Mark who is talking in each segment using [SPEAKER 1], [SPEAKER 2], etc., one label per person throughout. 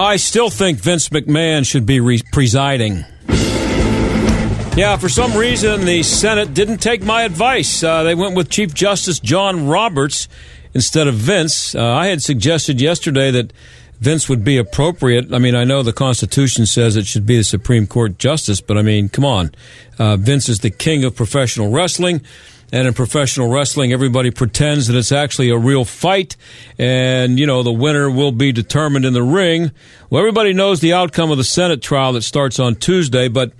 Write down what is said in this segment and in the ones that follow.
[SPEAKER 1] I still think Vince McMahon should be re- presiding. Yeah, for some reason, the Senate didn't take my advice. Uh, they went with Chief Justice John Roberts instead of Vince. Uh, I had suggested yesterday that Vince would be appropriate. I mean, I know the Constitution says it should be the Supreme Court Justice, but I mean, come on. Uh, Vince is the king of professional wrestling. And in professional wrestling, everybody pretends that it's actually a real fight, and you know the winner will be determined in the ring. Well, everybody knows the outcome of the Senate trial that starts on Tuesday, but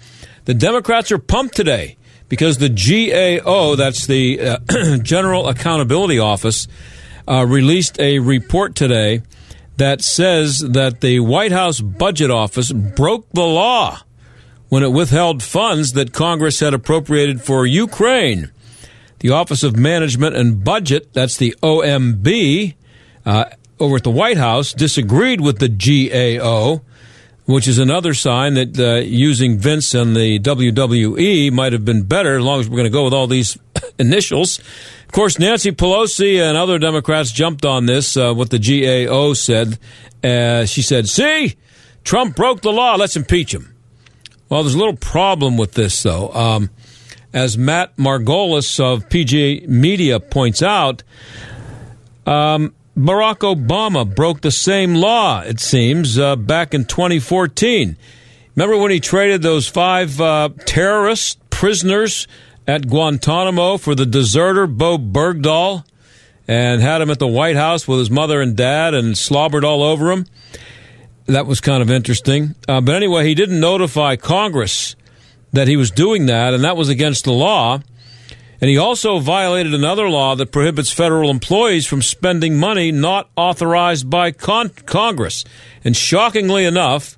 [SPEAKER 1] the Democrats are pumped today because the GAO, that's the uh, General Accountability Office, uh, released a report today that says that the White House Budget Office broke the law when it withheld funds that Congress had appropriated for Ukraine. The Office of Management and Budget, that's the OMB, uh, over at the White House, disagreed with the GAO, which is another sign that uh, using Vince and the WWE might have been better, as long as we're going to go with all these initials. Of course, Nancy Pelosi and other Democrats jumped on this, uh, what the GAO said. Uh, she said, See, Trump broke the law, let's impeach him. Well, there's a little problem with this, though. Um, as Matt Margolis of PJ Media points out, um, Barack Obama broke the same law, it seems, uh, back in 2014. Remember when he traded those five uh, terrorist prisoners at Guantanamo for the deserter Bo Bergdahl and had him at the White House with his mother and dad and slobbered all over him? That was kind of interesting. Uh, but anyway, he didn't notify Congress that he was doing that, and that was against the law. And he also violated another law that prohibits federal employees from spending money not authorized by con- Congress. And shockingly enough,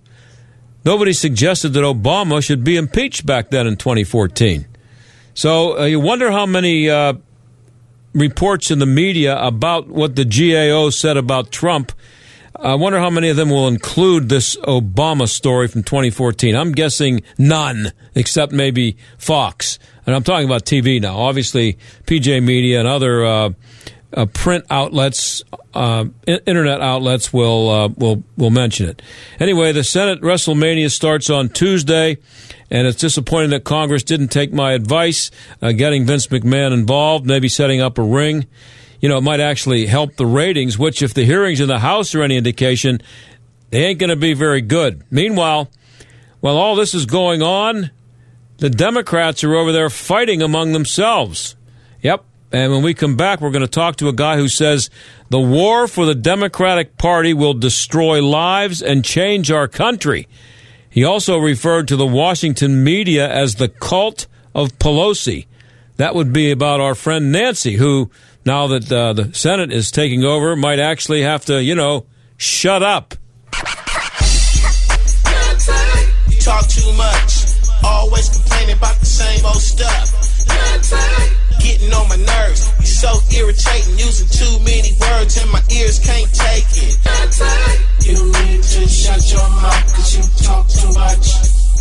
[SPEAKER 1] nobody suggested that Obama should be impeached back then in 2014. So uh, you wonder how many uh, reports in the media about what the GAO said about Trump I wonder how many of them will include this Obama story from 2014. I'm guessing none, except maybe Fox. And I'm talking about TV now. Obviously, PJ Media and other uh, uh, print outlets, uh, internet outlets will uh, will will mention it. Anyway, the Senate WrestleMania starts on Tuesday, and it's disappointing that Congress didn't take my advice, uh, getting Vince McMahon involved, maybe setting up a ring you know, it might actually help the ratings, which, if the hearings in the House are any indication, they ain't going to be very good. Meanwhile, while all this is going on, the Democrats are over there fighting among themselves. Yep. And when we come back, we're going to talk to a guy who says the war for the Democratic Party will destroy lives and change our country. He also referred to the Washington media as the cult of Pelosi. That would be about our friend Nancy, who now that uh, the Senate is taking over, might actually have to, you know, shut up.
[SPEAKER 2] You talk too much, always complaining about the same old stuff. Getting on my nerves, you so irritating, using too many words and my ears can't take it. You need to shut your mouth, cause you talk too much.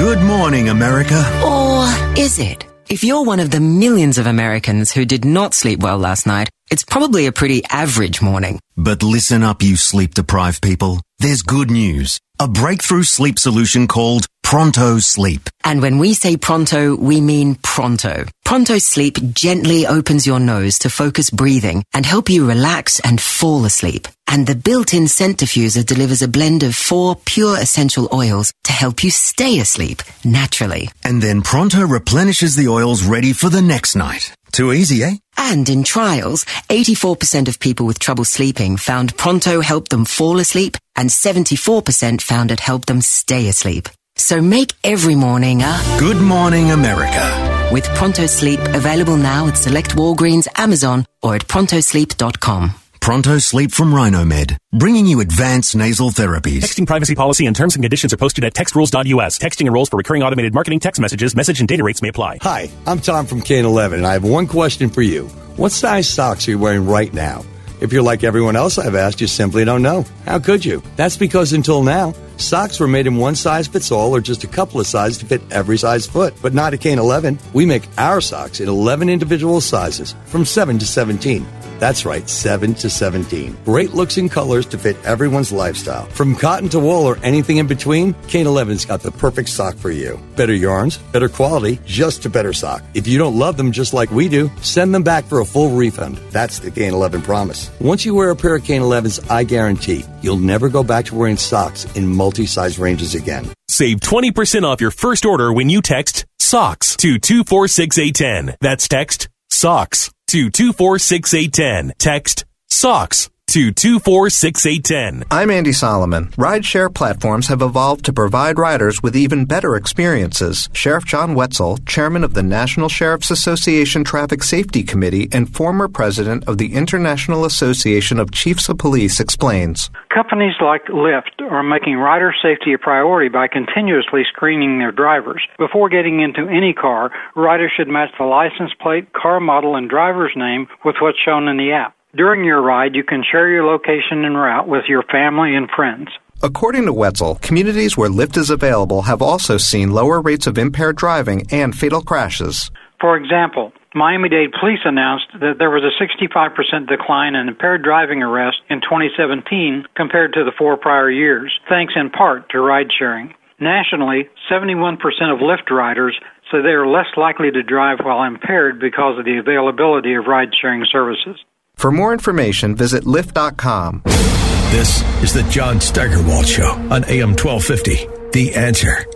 [SPEAKER 3] Good morning, America.
[SPEAKER 4] Or is it? If you're one of the millions of Americans who did not sleep well last night, it's probably a pretty average morning.
[SPEAKER 5] But listen up, you sleep deprived people. There's good news. A breakthrough sleep solution called Pronto Sleep.
[SPEAKER 4] And when we say pronto, we mean pronto. Pronto Sleep gently opens your nose to focus breathing and help you relax and fall asleep. And the built-in scent diffuser delivers a blend of four pure essential oils to help you stay asleep naturally.
[SPEAKER 5] And then Pronto replenishes the oils ready for the next night. Too easy, eh?
[SPEAKER 4] And in trials, 84% of people with trouble sleeping found Pronto helped them fall asleep and 74% found it helped them stay asleep. So make every morning a
[SPEAKER 5] Good morning, America.
[SPEAKER 4] with Pronto Sleep available now at select Walgreens, Amazon, or at prontosleep.com.
[SPEAKER 5] Pronto Sleep from Rhinomed, bringing you advanced nasal therapies.
[SPEAKER 6] Texting privacy policy and terms and conditions are posted at textrules.us. Texting enrolls for recurring automated marketing text messages. Message and data rates may apply.
[SPEAKER 7] Hi, I'm Tom from Kane 11, and I have one question for you. What size socks are you wearing right now? If you're like everyone else I've asked, you simply don't know. How could you? That's because until now, socks were made in one size fits all or just a couple of sizes to fit every size foot. But not at Kane 11. We make our socks in 11 individual sizes from 7 to 17. That's right, 7 to 17. Great looks and colors to fit everyone's lifestyle. From cotton to wool or anything in between, Kane 11's got the perfect sock for you. Better yarns, better quality, just a better sock. If you don't love them just like we do, send them back for a full refund. That's the Kane 11 promise. Once you wear a pair of Kane 11s, I guarantee you'll never go back to wearing socks in multi-size ranges again.
[SPEAKER 6] Save 20% off your first order when you text SOCKS to 246810. That's text SOCKS to 246810. Text SOCKS to 246810.
[SPEAKER 8] I'm Andy Solomon. Rideshare platforms have evolved to provide riders with even better experiences. Sheriff John Whetsel, chairman of the National Sheriff's Association Traffic Safety Committee and former president of the International Association of Chiefs of Police, explains.
[SPEAKER 9] Companies like Lyft are making rider safety a priority by continuously screening their drivers. Before getting into any car, riders should match the license plate, car model, and driver's name with what's shown in the app. During your ride, you can share your location and route with your family and friends.
[SPEAKER 8] According to Whetsel, communities where Lyft is available have also seen lower rates of impaired driving and fatal crashes.
[SPEAKER 9] For example, Miami Dade police announced that there was a 65% decline in impaired driving arrests in 2017 compared to the four prior years, thanks in part to ride sharing. Nationally, 71% of Lyft riders say they are less likely to drive while impaired because of the availability of ride sharing services.
[SPEAKER 8] For more information, visit Lyft.com.
[SPEAKER 3] This is the John Steigerwald Show on AM 1250. The answer.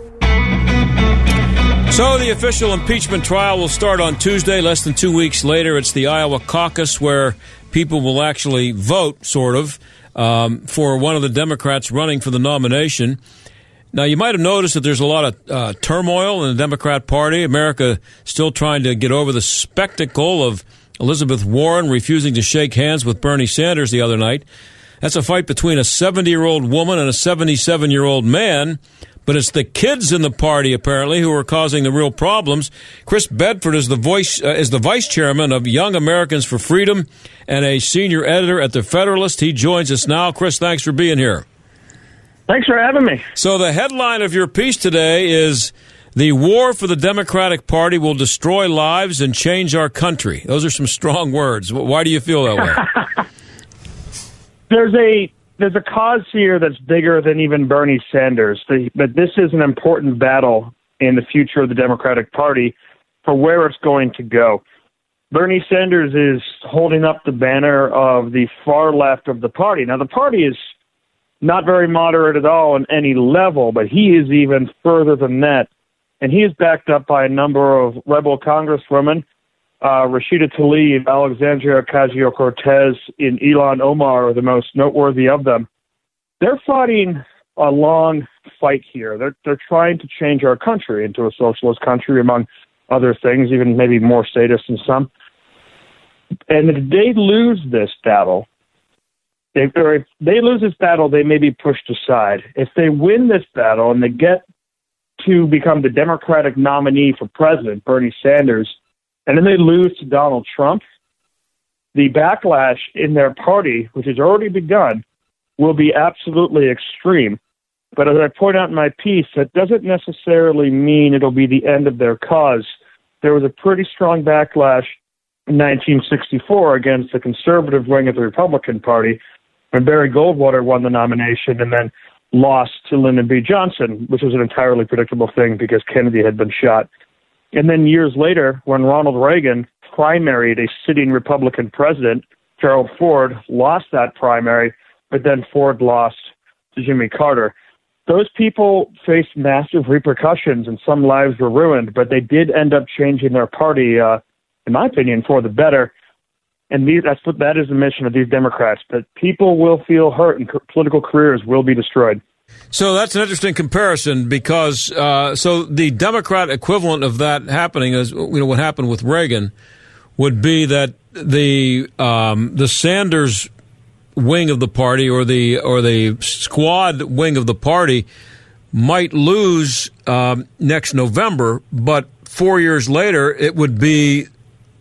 [SPEAKER 1] So the official impeachment trial will start on Tuesday. Less than two weeks later, it's the Iowa caucus where people will actually vote, sort of, um, for one of the Democrats running for the nomination. Now, you might have noticed that there's a lot of uh, turmoil in the Democrat Party. America still trying to get over the spectacle of Elizabeth Warren refusing to shake hands with Bernie Sanders the other night. That's a fight between a 70 year old woman and a 77 year old man. But it's the kids in the party apparently who are causing the real problems. Chris Bedford is the voice uh, is the vice chairman of Young Americans for Freedom and a senior editor at the Federalist. He joins us now. Chris, thanks for being here.
[SPEAKER 10] Thanks for having me.
[SPEAKER 1] So the headline of your piece today is the war for the Democratic Party will destroy lives and change our country. Those are some strong words. Why do you feel that way?
[SPEAKER 10] there's a there's a cause here that's bigger than even Bernie Sanders. The, but this is an important battle in the future of the Democratic Party for where it's going to go. Bernie Sanders is holding up the banner of the far left of the party. Now the party is not very moderate at all on any level, but he is even further than that. And he is backed up by a number of rebel congresswomen uh, Rashida Tlaib, Alexandria Ocasio Cortez, and Ilhan Omar are the most noteworthy of them. They're fighting a long fight here. They're they're trying to change our country into a socialist country, among other things, even maybe more statist than some. And if they lose this battle, they, or if they lose this battle, they may be pushed aside. If they win this battle and they get to become the Democratic nominee for president, Bernie Sanders, and then they lose to Donald Trump, the backlash in their party, which has already begun, will be absolutely extreme. But as I point out in my piece, that doesn't necessarily mean it'll be the end of their cause. There was a pretty strong backlash in 1964 against the conservative wing of the Republican Party when Barry Goldwater won the nomination and then lost to Lyndon B. Johnson, which was an entirely predictable thing because Kennedy had been shot. And then years later, when Ronald Reagan primaried a sitting Republican president, Gerald Ford lost that primary, but then Ford lost to Jimmy Carter. Those people faced massive repercussions and some lives were ruined, but they did end up changing their party, uh, in my opinion, for the better. And these, that's what that is the mission of these Democrats. that people will feel hurt and political careers will be destroyed.
[SPEAKER 1] So that's an interesting comparison because uh, so the Democrat equivalent of that happening is you know what happened with Reagan would be that the um, the Sanders wing of the party or the or the squad wing of the party might lose um, next November, but four years later it would be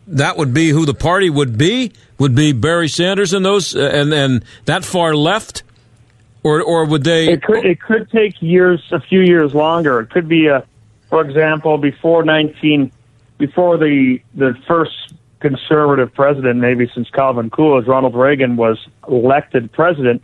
[SPEAKER 1] that would be who the party would be would be Barry Sanders and those uh, and and that far left or or would they?
[SPEAKER 10] It could it could take years, a few years longer. It could be a, for example, before nineteen, before the the first conservative president, maybe since Calvin Coolidge, Ronald Reagan was elected president.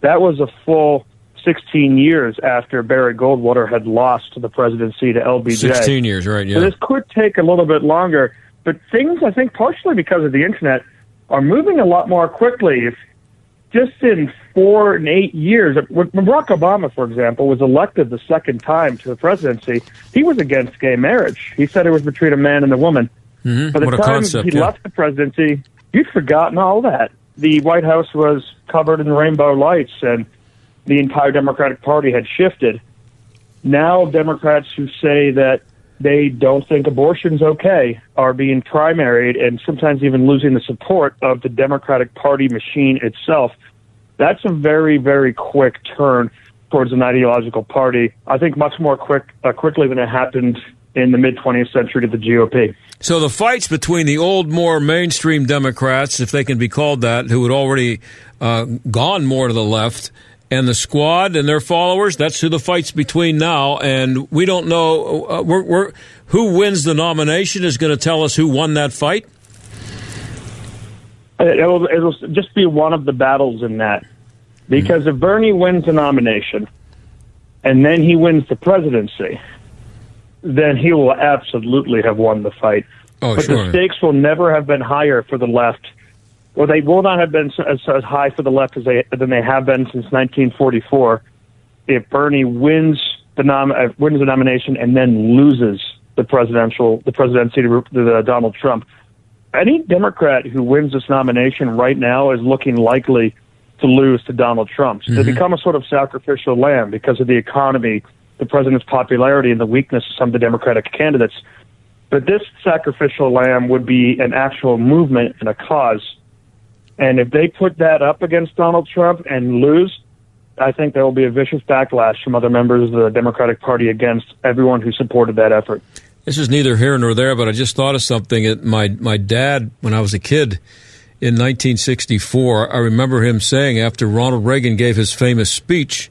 [SPEAKER 10] That was a full 16 years after Barry Goldwater had lost the presidency to LBJ.
[SPEAKER 1] 16 years, right? Yeah.
[SPEAKER 10] So this could take a little bit longer, but things I think partially because of the internet are moving a lot more quickly. If just in four and eight years, when Barack Obama, for example, was elected the second time to the presidency, he was against gay marriage. He said it was between a man and a woman.
[SPEAKER 1] Mm-hmm.
[SPEAKER 10] By the
[SPEAKER 1] what
[SPEAKER 10] time
[SPEAKER 1] concept,
[SPEAKER 10] he
[SPEAKER 1] yeah.
[SPEAKER 10] left the presidency, you'd forgotten all that. The White House was covered in rainbow lights, and the entire Democratic Party had shifted. Now, Democrats who say that they don't think abortion's okay are being primaried and sometimes even losing the support of the Democratic Party machine itself. That's a very, very quick turn towards an ideological party. I think much more quick, uh, quickly than it happened in the mid 20th century to the GOP.
[SPEAKER 1] So the fights between the old, more mainstream Democrats, if they can be called that, who had already uh, gone more to the left, and the squad and their followers, that's who the fight's between now. And we don't know uh, we're, we're, who wins the nomination is going to tell us who won that fight.
[SPEAKER 10] It will, it will just be one of the battles in that. Because if Bernie wins the nomination and then he wins the presidency, then he will absolutely have won the fight.
[SPEAKER 1] Oh,
[SPEAKER 10] but
[SPEAKER 1] sure.
[SPEAKER 10] the stakes will never have been higher for the left, or they will not have been as, as high for the left as they than they have been since 1944. If Bernie wins the nom- uh, wins the nomination and then loses the presidential the presidency to, to Donald Trump, any Democrat who wins this nomination right now is looking likely to lose to Donald Trump. So
[SPEAKER 1] Mhm.
[SPEAKER 10] They become a sort of sacrificial lamb because of the economy, the president's popularity, and the weakness of some of the Democratic candidates. But this sacrificial lamb would be an actual movement and a cause. And if they put that up against Donald Trump and lose, I think there will be a vicious backlash from other members of the Democratic Party against everyone who supported that effort.
[SPEAKER 1] This is neither here nor there, but I just thought of something. My my dad, when I was a kid in 1964, I remember him saying after Ronald Reagan gave his famous speech,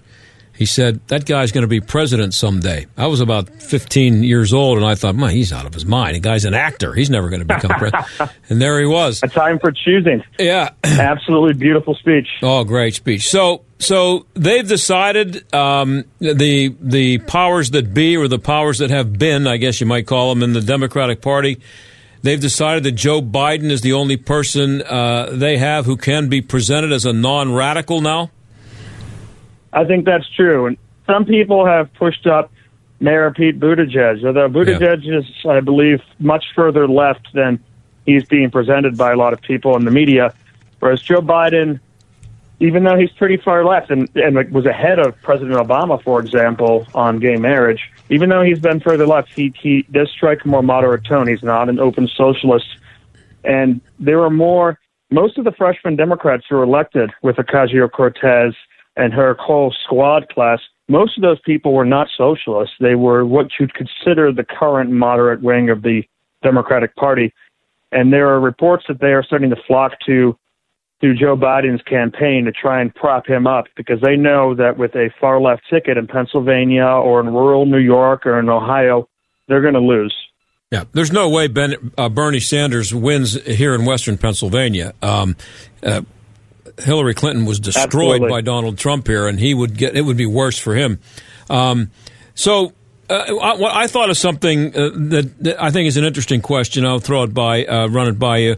[SPEAKER 1] he said that guy's going to be president someday. I was about 15 years old, and I thought, man, he's out of his mind. The guy's an actor. He's never going to become president. and there he was.
[SPEAKER 10] A time for choosing.
[SPEAKER 1] Yeah.
[SPEAKER 10] Absolutely beautiful speech.
[SPEAKER 1] Oh, great speech. So, so they've decided um, the the powers that be, or the powers that have been, I guess you might call them, in the Democratic Party. They've decided that Joe Biden is the only person uh, they have who can be presented as a non-radical now.
[SPEAKER 10] I think that's true. And some people have pushed up Mayor Pete Buttigieg, although Buttigieg is, I believe, much further left than he's being presented by a lot of people in the media. Whereas Joe Biden, even though he's pretty far left and, and like, was ahead of President Obama, for example, on gay marriage, even though he's been further left, he, he does strike a more moderate tone. He's not an open socialist. And there are more, most of the freshman Democrats who were elected with Ocasio Cortez and her whole squad class, most of those people were not socialists. They were what you'd consider the current moderate wing of the Democratic Party. And there are reports that they are starting to flock to through Joe Biden's campaign to try and prop him up because they know that with a far left ticket in Pennsylvania or in rural New York or in Ohio, they're going to lose.
[SPEAKER 1] Yeah, there's no way ben, uh, Bernie Sanders wins here in Western Pennsylvania. Um, uh, Hillary Clinton was destroyed
[SPEAKER 10] Absolutely.
[SPEAKER 1] by Donald Trump here, and he would get it would be worse for him. Um, so. Uh, I, I, thought of something uh, that, that, I think is an interesting question. I'll throw it by, uh, run it by you.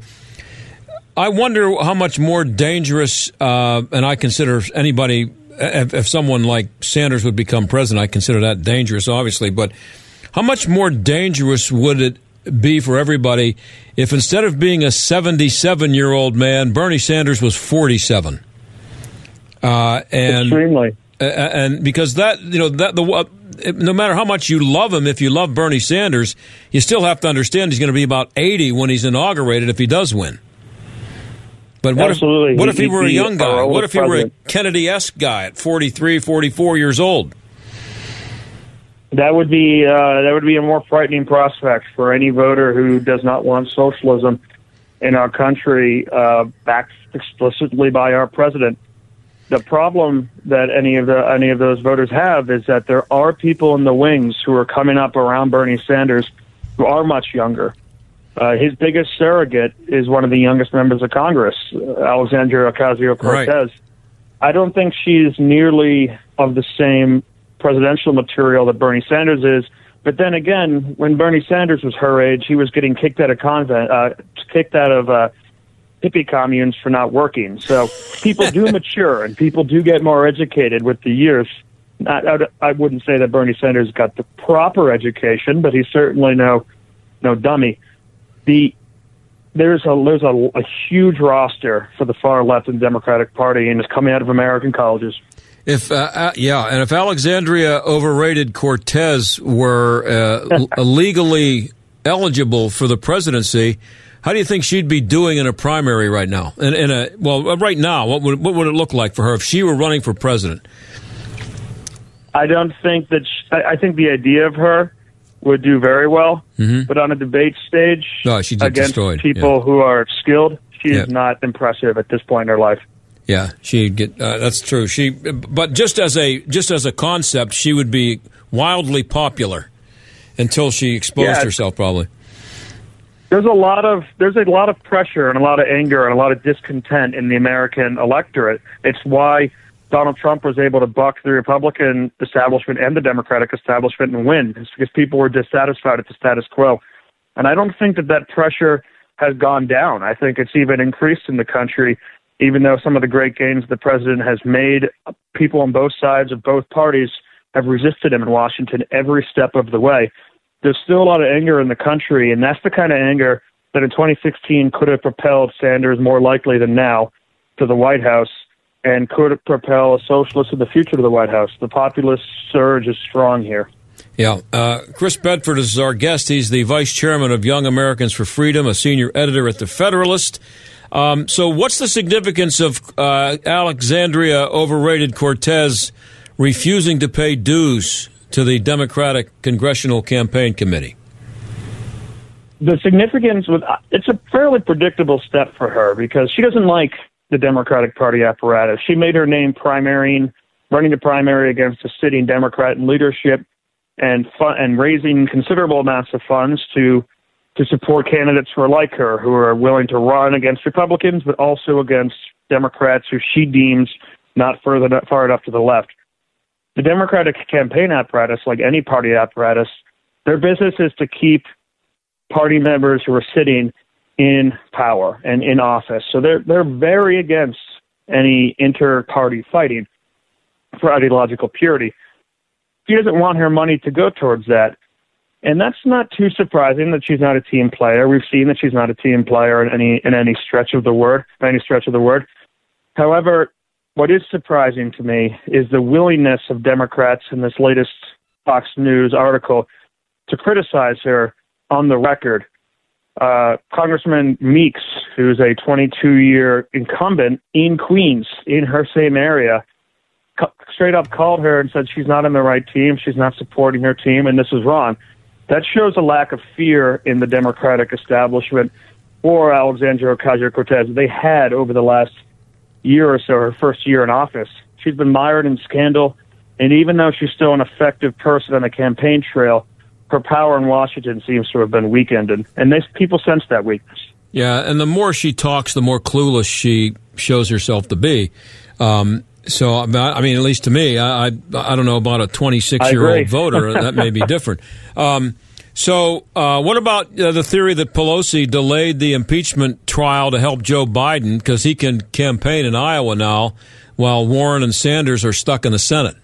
[SPEAKER 1] I wonder how much more dangerous, uh, and I consider anybody, if, if, someone like Sanders would become president, I consider that dangerous, obviously, but how much more dangerous would it be for everybody if instead of being a 77 year old man, Bernie Sanders was 47?
[SPEAKER 10] Uh, and, Extremely.
[SPEAKER 1] And because that, you know, that the no matter how much you love him, if you love Bernie Sanders, you still have to understand he's going to be about 80 when he's inaugurated if he does win. But what
[SPEAKER 10] Absolutely.
[SPEAKER 1] if what if he,
[SPEAKER 10] he
[SPEAKER 1] were a young guy? What if he were a Kennedy-esque guy at 43, 44 years old?
[SPEAKER 10] That would be uh, that would be a more frightening prospect for any voter who does not want socialism in our country, uh, backed explicitly by our president. The problem that any of the any of those voters have is that there are people in the wings who are coming up around Bernie Sanders who are much younger. Uh, his biggest surrogate is one of the youngest members of Congress, Alexandria Ocasio Cortez.
[SPEAKER 1] Right.
[SPEAKER 10] I don't think she's nearly of the same presidential material that Bernie Sanders is. But then again, when Bernie Sanders was her age, he was getting kicked out of convent, uh, kicked out of uh, hippie communes for not working. So people do mature and people do get more educated with the years. Not, I wouldn't say that Bernie Sanders got the proper education, but he's certainly no no dummy. The there's a there's a, a huge roster for the far left in the Democratic Party, and it's coming out of American colleges.
[SPEAKER 1] If uh, uh, yeah, and if Alexandria overrated Cortez were uh, legally eligible for the presidency, how do you think she'd be doing in a primary right now? In, in a well, right now, what would what would it look like for her if she were running for president?
[SPEAKER 10] I don't think that she, I, I think the idea of her would do very well,
[SPEAKER 1] mm-hmm.
[SPEAKER 10] but on a debate stage
[SPEAKER 1] no, she
[SPEAKER 10] against
[SPEAKER 1] destroyed.
[SPEAKER 10] people
[SPEAKER 1] yeah.
[SPEAKER 10] who are skilled, she
[SPEAKER 1] Yeah.
[SPEAKER 10] is not impressive at this point in her life.
[SPEAKER 1] Yeah, she'd get. Uh, that's true. She, but just as a just as a concept, she would be wildly popular until she exposed
[SPEAKER 10] Yeah.
[SPEAKER 1] herself. Probably.
[SPEAKER 10] There's a lot of there's a lot of pressure and a lot of anger and a lot of discontent in the American electorate. It's why Donald Trump was able to buck the Republican establishment and the Democratic establishment and win. It's because people were dissatisfied at the status quo. And I don't think that that pressure has gone down. I think it's even increased in the country, even though some of the great gains the president has made, people on both sides of both parties have resisted him in Washington every step of the way. There's still a lot of anger in the country, and that's the kind of anger that in 2016 could have propelled Sanders more likely than now to the White House and could propel a socialist in the future to the White House. The populist surge is strong here.
[SPEAKER 1] Yeah. Uh, Chris Bedford is our guest. He's the vice chairman of Young Americans for Freedom, a senior editor at The Federalist. Um, so, what's the significance of uh, Alexandria overrated Cortez refusing to pay dues to the Democratic Congressional Campaign Committee?
[SPEAKER 10] The significance with it's a fairly predictable step for her because she doesn't like the Democratic Party apparatus. She made her name primarying, running the primary against a sitting Democrat in leadership, and and raising considerable amounts of funds to to support candidates who are like her, who are willing to run against Republicans, but also against Democrats who she deems not further far enough to the left. The Democratic campaign apparatus, like any party apparatus, their business is to keep party members who are sitting in power and in office. So they're they're very against any inter-party fighting for ideological purity. She doesn't want her money to go towards that. And that's not too surprising that she's not a team player. We've seen that she's not a team player in any in any stretch of the word, any stretch of the word. However, what is surprising to me is the willingness of Democrats in this latest Fox News article to criticize her on the record. Uh, Congressman Meeks, who's a 22 year incumbent in Queens, in her same area, straight up called her and said she's not on the right team, she's not supporting her team, and this is wrong. That shows a lack of fear in the Democratic establishment for Alexandria Ocasio Cortez. They had over the last year or so, her first year in office. She's been mired in scandal, and even though she's still an effective person on the campaign trail, her power in Washington seems to have been weakened, and, and they, people sense that weakness.
[SPEAKER 1] Yeah, and the more she talks, the more clueless she shows herself to be. Um, so, I mean, at least to me, I, I, I don't know about a 26 year old voter. that may be different. Um, so, uh, what about uh, the theory that Pelosi delayed the impeachment trial to help Joe Biden because he can campaign in Iowa now while Warren and Sanders are stuck in the Senate?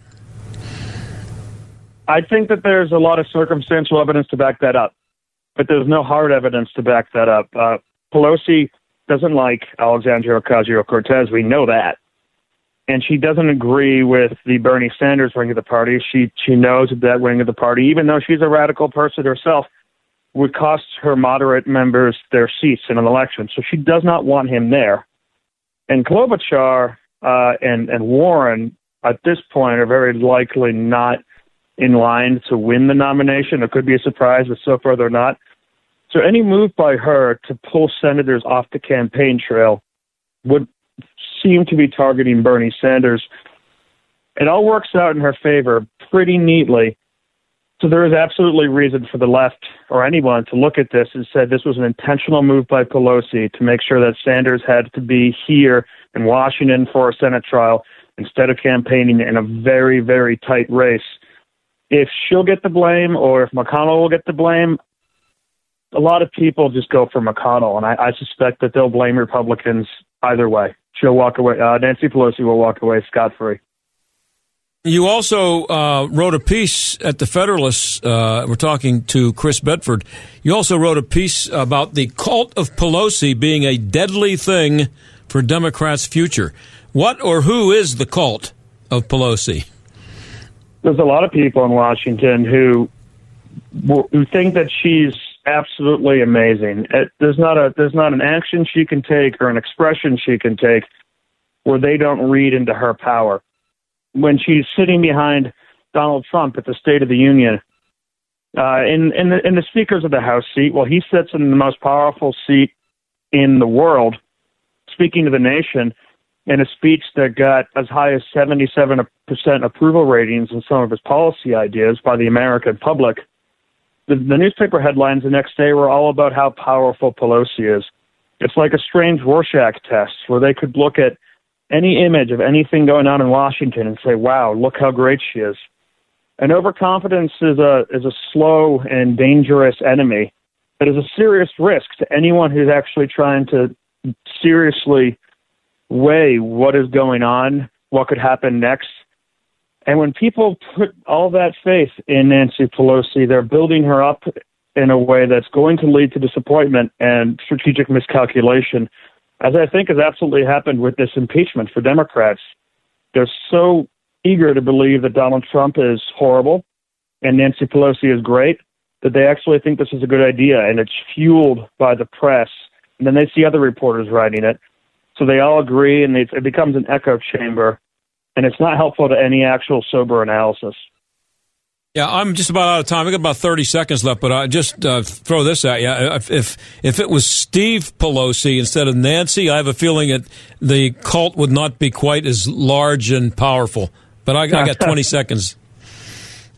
[SPEAKER 10] I think that there's a lot of circumstantial evidence to back that up, but there's no hard evidence to back that up. Uh, Pelosi doesn't like Alexandria Ocasio Cortez. We know that and she doesn't agree with the Bernie Sanders wing of the party. She she knows that, that wing of the party, even though she's a radical person herself, would cost her moderate members their seats in an election. So she does not want him there. And Klobuchar uh, and and Warren at this point are very likely not in line to win the nomination. It could be a surprise, but so far they're not. So any move by her to pull senators off the campaign trail would seem to be targeting Bernie Sanders. It all works out in her favor pretty neatly. So there is absolutely reason for the left or anyone to look at this and say this was an intentional move by Pelosi to make sure that Sanders had to be here in Washington for a Senate trial instead of campaigning in a very, very tight race. If she'll get the blame or if McConnell will get the blame, a lot of people just go for McConnell, and I, I suspect that they'll blame Republicans either way she'll walk away. Uh, Nancy Pelosi will walk away scot free.
[SPEAKER 1] You also uh, wrote a piece at the Federalist. Uh, we're talking to Chris Bedford. You also wrote a piece about the cult of Pelosi being a deadly thing for Democrats' future. What or who is the cult of Pelosi?
[SPEAKER 10] There's a lot of people in Washington who who think that she's absolutely amazing. It, there's not a there's not an action she can take or an expression she can take where they don't read into her power. When she's sitting behind Donald Trump at the State of the Union, uh, in in the, in the speakers of the House seat, well, he sits in the most powerful seat in the world, speaking to the nation in a speech that got as high as 77% approval ratings in some of his policy ideas by the American public the, the newspaper headlines the next day were all about how powerful Pelosi is. It's like a strange Rorschach test where they could look at any image of anything going on in Washington and say, "Wow, look how great she is." And overconfidence is a is a slow and dangerous enemy that is a serious risk to anyone who's actually trying to seriously weigh what is going on, what could happen next, and when people put all that faith in Nancy Pelosi, they're building her up in a way that's going to lead to disappointment and strategic miscalculation, as I think has absolutely happened with this impeachment for Democrats. They're so eager to believe that Donald Trump is horrible and Nancy Pelosi is great that they actually think this is a good idea, and it's fueled by the press. And then they see other reporters writing it. So they all agree, and it becomes an echo chamber and it's not helpful to any actual sober analysis.
[SPEAKER 1] Yeah, I'm just about out of time. I got about 30 seconds left, but I just uh, throw this at you. If, if, if it was Steve Pelosi instead of Nancy, I have a feeling that the cult would not be quite as large and powerful. But I, I got 20 seconds.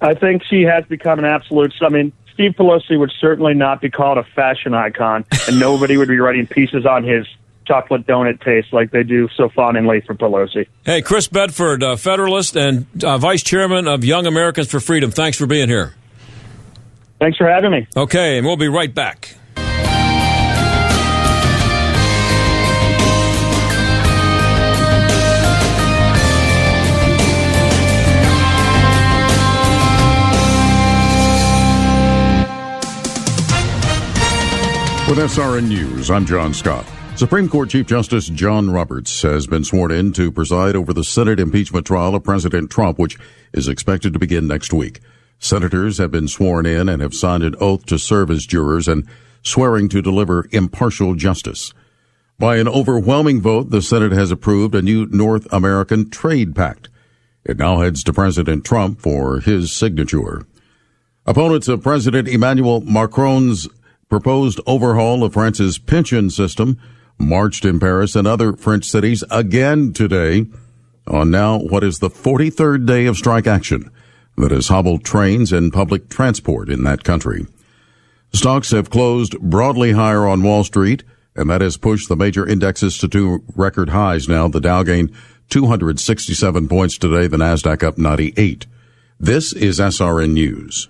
[SPEAKER 10] I think she has become an absolute. I mean, Steve Pelosi would certainly not be called a fashion icon, and nobody would be writing pieces on his chocolate donut taste like they do so fondly for Pelosi.
[SPEAKER 1] Hey, Chris Bedford, uh, Federalist and uh, Vice Chairman of Young Americans for Freedom. Thanks for being here.
[SPEAKER 10] Thanks for having me.
[SPEAKER 1] Okay, and we'll be right back.
[SPEAKER 11] With SRN News, I'm John Scott. Supreme Court Chief Justice John Roberts has been sworn in to preside over the Senate impeachment trial of President Trump, which is expected to begin next week. Senators have been sworn in and have signed an oath to serve as jurors and swearing to deliver impartial justice. By an overwhelming vote, the Senate has approved a new North American Trade Pact. It now heads to President Trump for his signature. Opponents of President Emmanuel Macron's proposed overhaul of France's pension system marched in Paris and other French cities again today on now what is the 43rd day of strike action that has hobbled trains and public transport in that country. Stocks have closed broadly higher on Wall Street, and that has pushed the major indexes to two record highs now. The Dow gained 267 points today, the Nasdaq up 98. This is SRN News.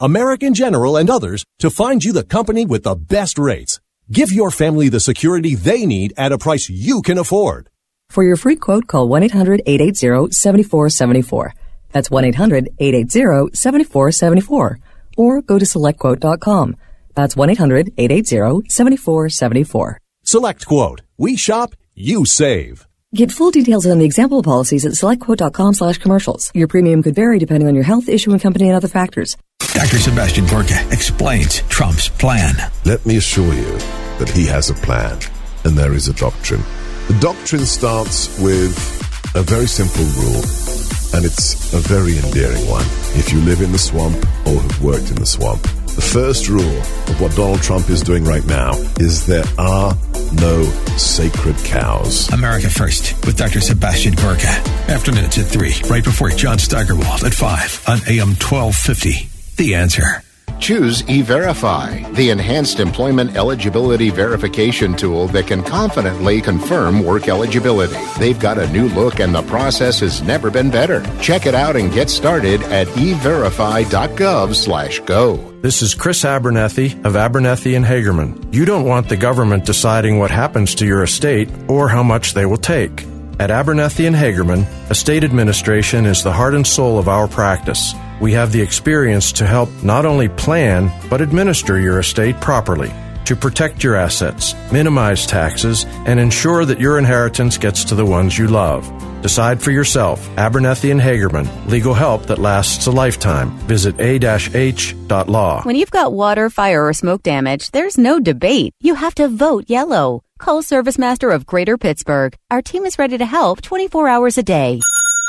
[SPEAKER 12] American General, and others to find you the company with the best rates. Give your family the security they need at a price you can afford.
[SPEAKER 13] For your free quote, call 1-800-880-7474. That's 1-800-880-7474. Or go to selectquote.com. That's 1-800-880-7474.
[SPEAKER 12] Select Quote. We shop, you save.
[SPEAKER 13] Get full details on the example policies at selectquote.com slash commercials. Your premium could vary depending on your health, issuing company, and other factors.
[SPEAKER 3] Dr. Sebastian Gorka explains Trump's plan.
[SPEAKER 14] Let me assure you that he has a plan, and there is a doctrine. The doctrine starts with a very simple rule, and it's a very endearing one. If you live in the swamp or have worked in the swamp, the first rule of what Donald Trump is doing right now is there are no sacred cows.
[SPEAKER 3] America First with Dr. Sebastian Gorka. Afternoons at 3, right before John Steigerwald at 5 on AM 1250. The answer.
[SPEAKER 15] Choose E-Verify, the enhanced employment eligibility verification tool that can confidently confirm work eligibility. They've got a new look and the process has never been better. Check it out and get started at everify.gov slash go.
[SPEAKER 16] This is Chris Abernethy of Abernethy and Hagerman. You don't want the government deciding what happens to your estate or how much they will take. At Abernethy and Hagerman, estate administration is the heart and soul of our practice. We have the experience to help not only plan, but administer your estate properly, to protect your assets, minimize taxes, and ensure that your inheritance gets to the ones you love. Decide for yourself. Abernethy and Hagerman. Legal help that lasts a lifetime. Visit a-h.law.
[SPEAKER 17] When you've got water, fire, or smoke damage, there's no debate. You have to vote yellow. Call Service Master of Greater Pittsburgh. Our team is ready to help 24 hours a day.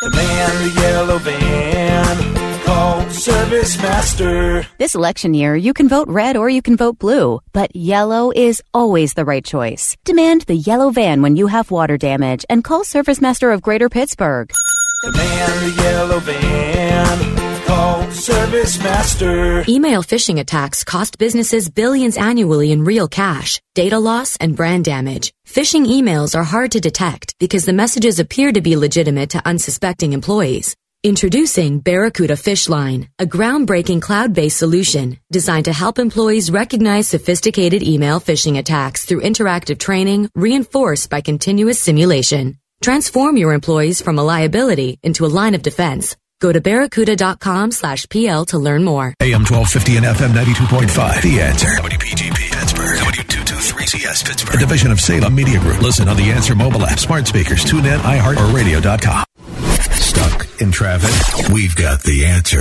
[SPEAKER 2] Demand the yellow van. Call Service Master.
[SPEAKER 17] This election year, you can vote red or you can vote blue, but yellow is always the right choice. Demand the yellow van when you have water damage and call Service Master of Greater Pittsburgh.
[SPEAKER 2] Demand the yellow van. Call Service Master.
[SPEAKER 18] Email phishing attacks cost businesses billions annually in real cash, data loss, and brand damage. Phishing emails are hard to detect because the messages appear to be legitimate to unsuspecting employees. Introducing Barracuda PhishLine, a groundbreaking cloud-based solution designed to help employees recognize sophisticated email phishing attacks through interactive training reinforced by continuous simulation. Transform your employees from a liability into a line of defense. Go to barracuda.com slash PL to learn more.
[SPEAKER 3] AM 1250 and FM 92.5. The answer. WPGP Pittsburgh. W223CS Pittsburgh. A division of Salem Media Group. Listen on the Answer mobile app, smart speakers, tune in, iHeart, or radio.com. In traffic? We've got the answer.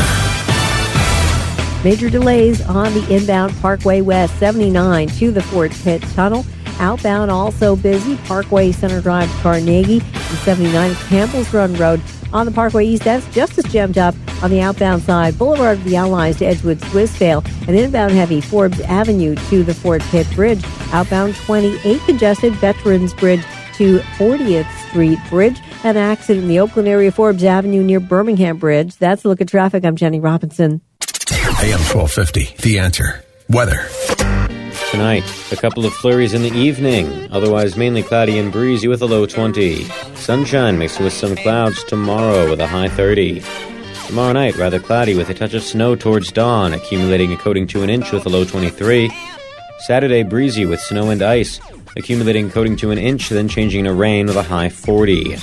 [SPEAKER 19] Major delays on the inbound Parkway West 79 to the Fort Pitt Tunnel. Outbound also busy. Parkway Center Drive Carnegie and 79 Campbell's Run Road on the Parkway East. That's just as jammed up on the outbound side. Boulevard of the Allies to Edgewood Swissvale. And inbound heavy Forbes Avenue to the Fort Pitt Bridge. Outbound 28 congested Veterans Bridge to 40th Street Bridge. An accident in the Oakland area, Forbes Avenue near Birmingham Bridge. That's a look at traffic. I'm Jenny Robinson.
[SPEAKER 3] AM 1250. The answer. Weather.
[SPEAKER 20] Tonight, a couple of flurries in the evening, otherwise mainly cloudy and breezy with a low 20. Sunshine mixed with some clouds tomorrow with a high 30. Tomorrow night, rather cloudy with a touch of snow towards dawn, accumulating a coating to an inch with a low 23. Saturday, breezy with snow and ice, accumulating coating to an inch, then changing to rain with a high 40.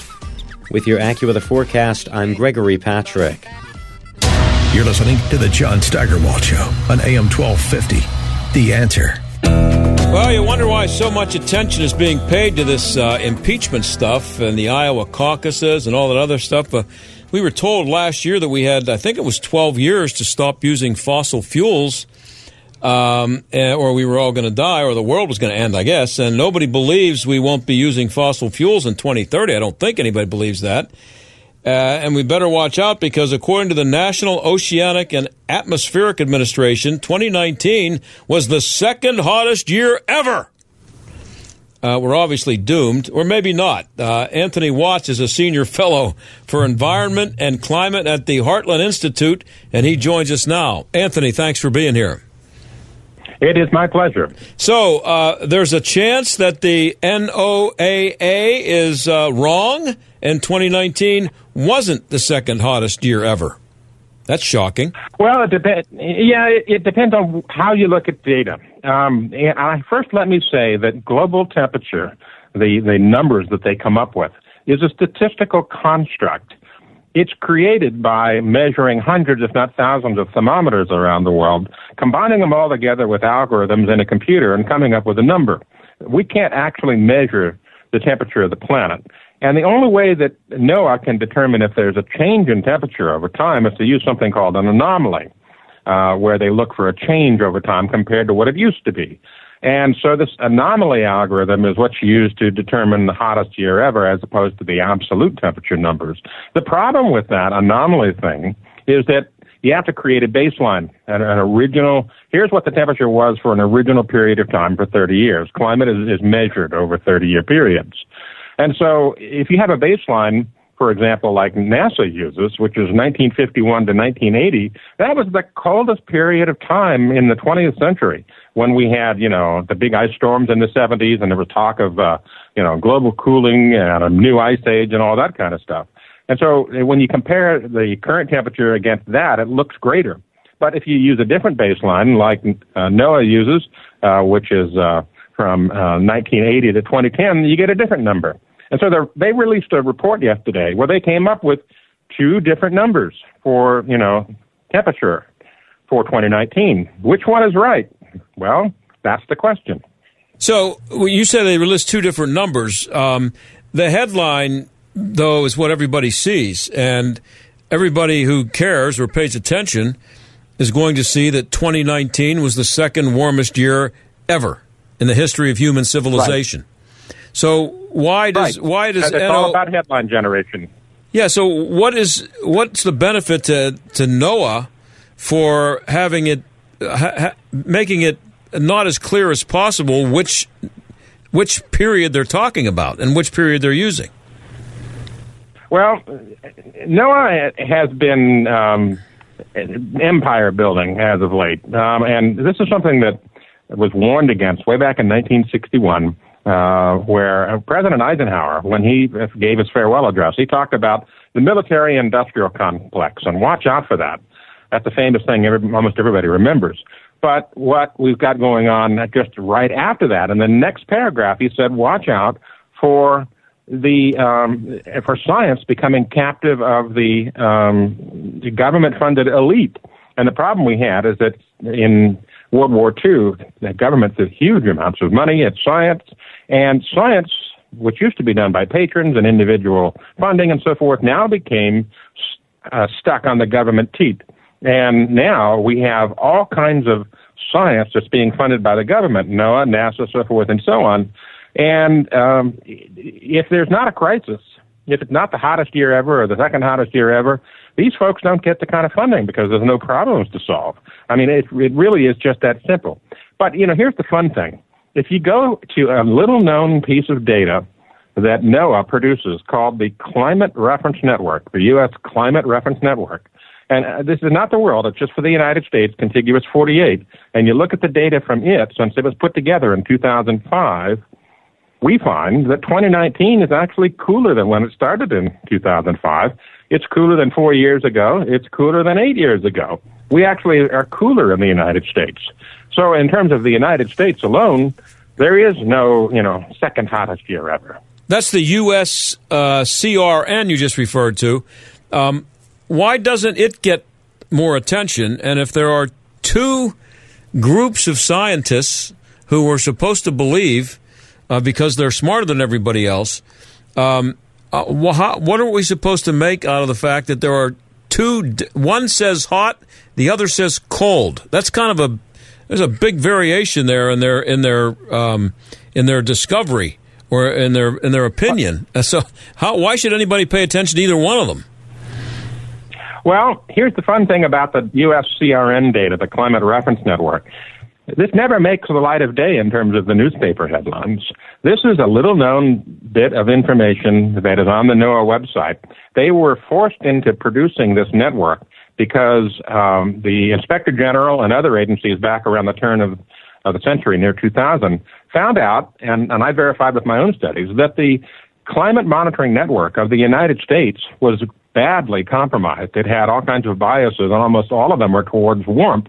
[SPEAKER 20] With your AccuWeather forecast, I'm Gregory Patrick.
[SPEAKER 3] You're listening to the John Steigerwald Show on AM 1250. The answer.
[SPEAKER 1] Well, you wonder why so much attention is being paid to this uh, impeachment stuff and the Iowa caucuses and all that other stuff. Uh, we were told last year that we had, I think it was 12 years to stop using fossil fuels, um, or we were all going to die, or the world was going to end, I guess. And nobody believes we won't be using fossil fuels in 2030. I don't think anybody believes that. Uh, and we better watch out because, according to the National Oceanic and Atmospheric Administration, 2019 was the second hottest year ever. Uh, we're obviously doomed, or maybe not. Uh, Anthony Watts is a senior fellow for environment and climate at the Heartland Institute, and he joins us now. Anthony, thanks for being here.
[SPEAKER 21] It is my pleasure.
[SPEAKER 1] So, uh, there's a chance that the NOAA is uh, wrong, and 2019 wasn't the second hottest year ever. That's shocking.
[SPEAKER 21] Well, it depends. Yeah, it, it, depends on how you look at data. Um, and I, first, let me say that global temperature, the the numbers that they come up with, is a statistical construct. It's created by measuring hundreds, if not thousands, of thermometers around the world, combining them all together with algorithms in a computer, and coming up with a number. We can't actually measure the temperature of the planet. And the only way that NOAA can determine if there's a change in temperature over time is to use something called an anomaly, uh, where they look for a change over time compared to what it used to be. And so this anomaly algorithm is what's used to determine the hottest year ever as opposed to the absolute temperature numbers. The problem with that anomaly thing is that you have to create a baseline, an, an original, here's what the temperature was for an original period of time for 30 years. Climate is, is measured over 30 year periods. And so if you have a baseline, for example, like NASA uses, which is 1951 to 1980, that was the coldest period of time in the 20th century when we had, you know, the big ice storms in the 70s and there was talk of, uh, you know, global cooling and a new ice age and all that kind of stuff. And so when you compare the current temperature against that, it looks greater. But if you use a different baseline like uh, NOAA uses, uh, which is uh, from uh, 1980 to 2010, you get a different number. And so they released a report yesterday where they came up with two different numbers for, you know, temperature for 2019. Which one is right? Well, that's the question.
[SPEAKER 1] So you said they released two different numbers. Um, the headline, though, is what everybody sees, and everybody who cares or pays attention is going to see that 2019 was the second warmest year ever in the history of human civilization. Right. So why does
[SPEAKER 21] right.
[SPEAKER 1] why does
[SPEAKER 21] it's
[SPEAKER 1] NO-
[SPEAKER 21] all about headline generation?
[SPEAKER 1] Yeah. So what is what's the benefit to to NOAA for having it ha, ha, making it not as clear as possible which which period they're talking about and which period they're using?
[SPEAKER 21] Well, NOAA has been um, empire building as of late, um, and this is something that was warned against way back in 1961, uh, where President Eisenhower, when he gave his farewell address, he talked about the military industrial complex and watch out for that. That's a famous thing every, almost everybody remembers. But what we've got going on just right after that, in the next paragraph, he said, watch out for the um, for science becoming captive of the, um, the government-funded elite. And the problem we had is that in World War II, the government did huge amounts of money at science, and science, which used to be done by patrons and individual funding and so forth, now became uh, stuck on the government teat. And now we have all kinds of science that's being funded by the government, NOAA, NASA, so forth, and so on. And um, if there's not a crisis, if it's not the hottest year ever or the second hottest year ever, these folks don't get the kind of funding because there's no problems to solve. I mean, it, it really is just that simple. But, you know, here's the fun thing. If you go to a little known piece of data that NOAA produces called the Climate Reference Network, the U.S. Climate Reference Network, and uh, this is not the world, it's just for the United States, contiguous 48, and you look at the data from it since it was put together in 2005, we find that 2019 is actually cooler than when it started in 2005. It's cooler than four years ago. It's cooler than eight years ago. We actually are cooler in the United States. So in terms of the United States alone, there is no, you know, second hottest year ever.
[SPEAKER 1] That's the U.S. Uh, CRN you just referred to. Um, why doesn't it get more attention? And if there are two groups of scientists who are supposed to believe, uh, because they're smarter than everybody else, um, uh, wh- what are we supposed to make out of the fact that there are two? D- one says hot, the other says cold. That's kind of a there's a big variation there in their in their um, in their discovery or in their in their opinion. So, how why should anybody pay attention to either one of them?
[SPEAKER 21] Well, here's the fun thing about the USCRN data, the Climate Reference Network. This never makes the light of day in terms of the newspaper headlines. This is a little known bit of information that is on the NOAA website. They were forced into producing this network because um, the Inspector General and other agencies back around the turn of, of the century, near 2000, found out, and, and I verified with my own studies, that the climate monitoring network of the United States was badly compromised. It had all kinds of biases, and almost all of them were towards warmth.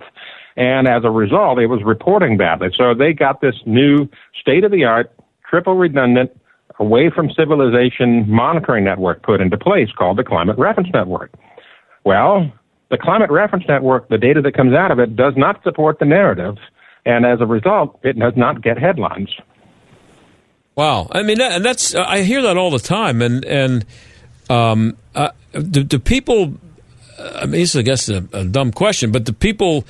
[SPEAKER 21] And as a result, it was reporting badly. So they got this new state of the art, triple redundant, away from civilization monitoring network put into place called the Climate Reference Network. Well, the Climate Reference Network, the data that comes out of it, does not support the narrative. And as a result, it does not get headlines.
[SPEAKER 1] Wow. I mean, and that's, I hear that all the time. And, and, um, uh, do, do people, I mean, this is, I guess, a, a dumb question, but do people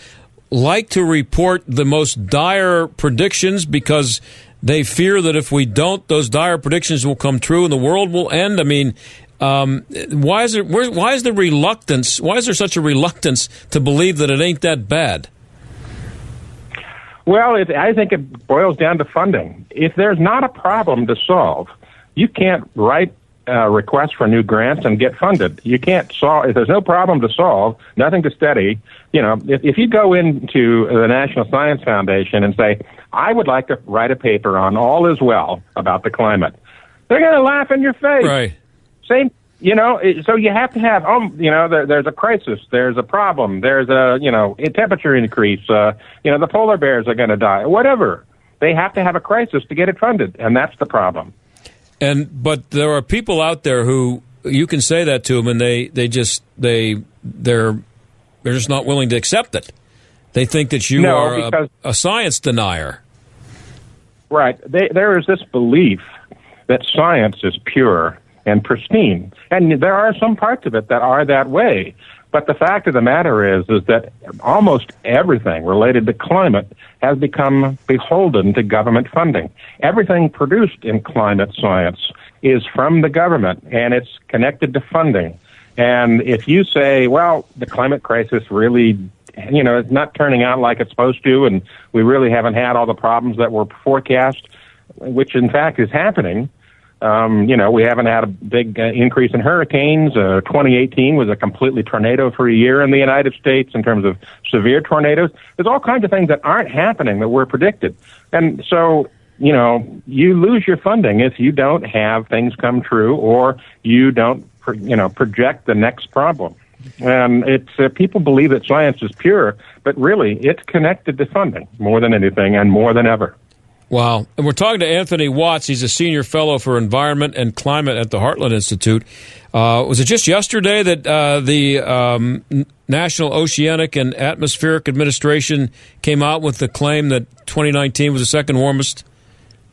[SPEAKER 1] like to report the most dire predictions because they fear that if we don't, those dire predictions will come true and the world will end? I mean, um, why is there why is the reluctance? Why is there such a reluctance to believe that it ain't that bad?
[SPEAKER 21] Well, it, I think it boils down to funding. If there's not a problem to solve, you can't write uh, requests for new grants and get funded. You can't solve if there's no problem to solve, nothing to study. You know, if, if you go into the National Science Foundation and say, "I would like to write a paper on all is well about the climate," they're going to laugh in your face.
[SPEAKER 1] Right.
[SPEAKER 21] Same. You know, so you have to have, um, you know, there, there's a crisis, there's a problem, there's a, you know, a temperature increase, uh, you know, the polar bears are going to die, whatever. They have to have a crisis to get it funded, and that's the problem.
[SPEAKER 1] And but there are people out there who you can say that to them, and they they just they they're they're just not willing to accept it. They think that you
[SPEAKER 21] No,
[SPEAKER 1] are
[SPEAKER 21] because-
[SPEAKER 1] a, a science denier.
[SPEAKER 21] Right. They, there is this belief that science is pure and pristine, and there are some parts of it that are that way. But the fact of the matter is, is that almost everything related to climate has become beholden to government funding. Everything produced in climate science is from the government, and it's connected to funding. And if you say, well, the climate crisis really, you know, it's not turning out like it's supposed to, and we really haven't had all the problems that were forecast, which in fact is happening. Um, you know, we haven't had a big uh, increase in hurricanes. Uh, 2018 was a completely tornado-free year in the United States in terms of severe tornadoes. There's all kinds of things that aren't happening that were predicted, and so you know, you lose your funding if you don't have things come true or you don't, you know, project the next problem. And it's uh, people believe that science is pure, but really it's connected to funding more than anything and more than ever.
[SPEAKER 1] Wow. And we're talking to Anthony Watts. He's a senior fellow for environment and climate at the Heartland Institute. Uh, was it just yesterday that uh, the um, National Oceanic and Atmospheric Administration came out with the claim that 2019 was the second warmest?